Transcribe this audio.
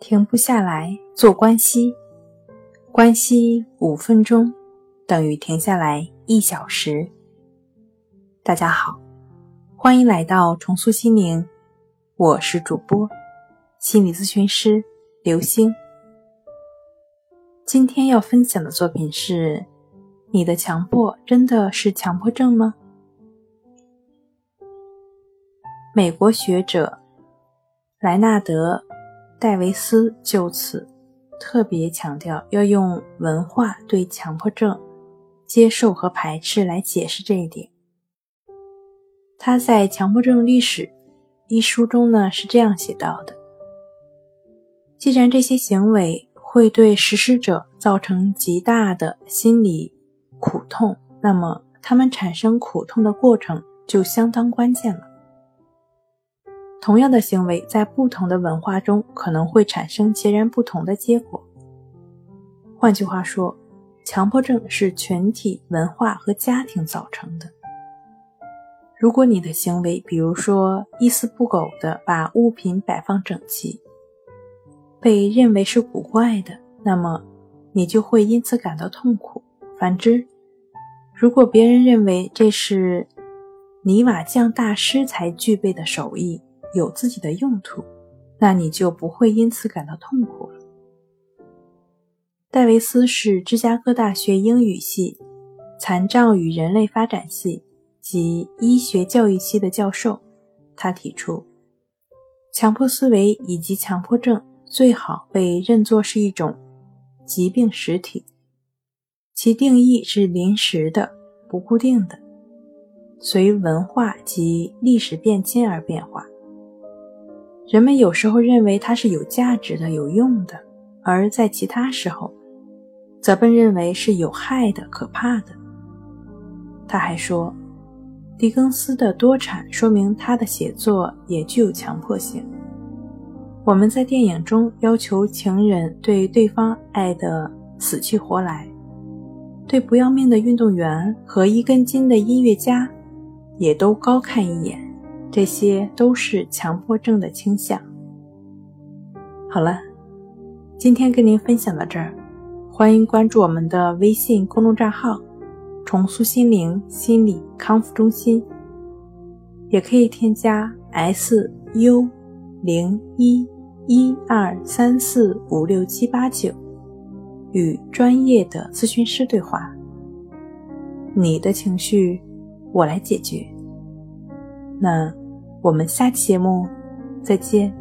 停不下来做关系，关系五分钟等于停下来一小时。大家好，欢迎来到重塑心灵，我是主播心理咨询师刘星。今天要分享的作品是：你的强迫真的是强迫症吗？美国学者莱纳德。戴维斯就此特别强调，要用文化对强迫症接受和排斥来解释这一点。他在《强迫症历史》一书中呢是这样写到的：既然这些行为会对实施者造成极大的心理苦痛，那么他们产生苦痛的过程就相当关键了。同样的行为在不同的文化中可能会产生截然不同的结果。换句话说，强迫症是群体文化和家庭造成的。如果你的行为，比如说一丝不苟地把物品摆放整齐，被认为是古怪的，那么你就会因此感到痛苦。反之，如果别人认为这是泥瓦匠大师才具备的手艺，有自己的用途，那你就不会因此感到痛苦了。戴维斯是芝加哥大学英语系、残障与人类发展系及医学教育系的教授。他提出，强迫思维以及强迫症最好被认作是一种疾病实体，其定义是临时的、不固定的，随文化及历史变迁而变化。人们有时候认为它是有价值的、有用的，而在其他时候，则被认为是有害的、可怕的。他还说，狄更斯的多产说明他的写作也具有强迫性。我们在电影中要求情人对对方爱得死去活来，对不要命的运动员和一根筋的音乐家，也都高看一眼。这些都是强迫症的倾向。好了，今天跟您分享到这儿，欢迎关注我们的微信公众账号“重塑心灵心理康复中心”，也可以添加 “s u 零一一二三四五六七八九”与专业的咨询师对话。你的情绪，我来解决。那。我们下期节目再见。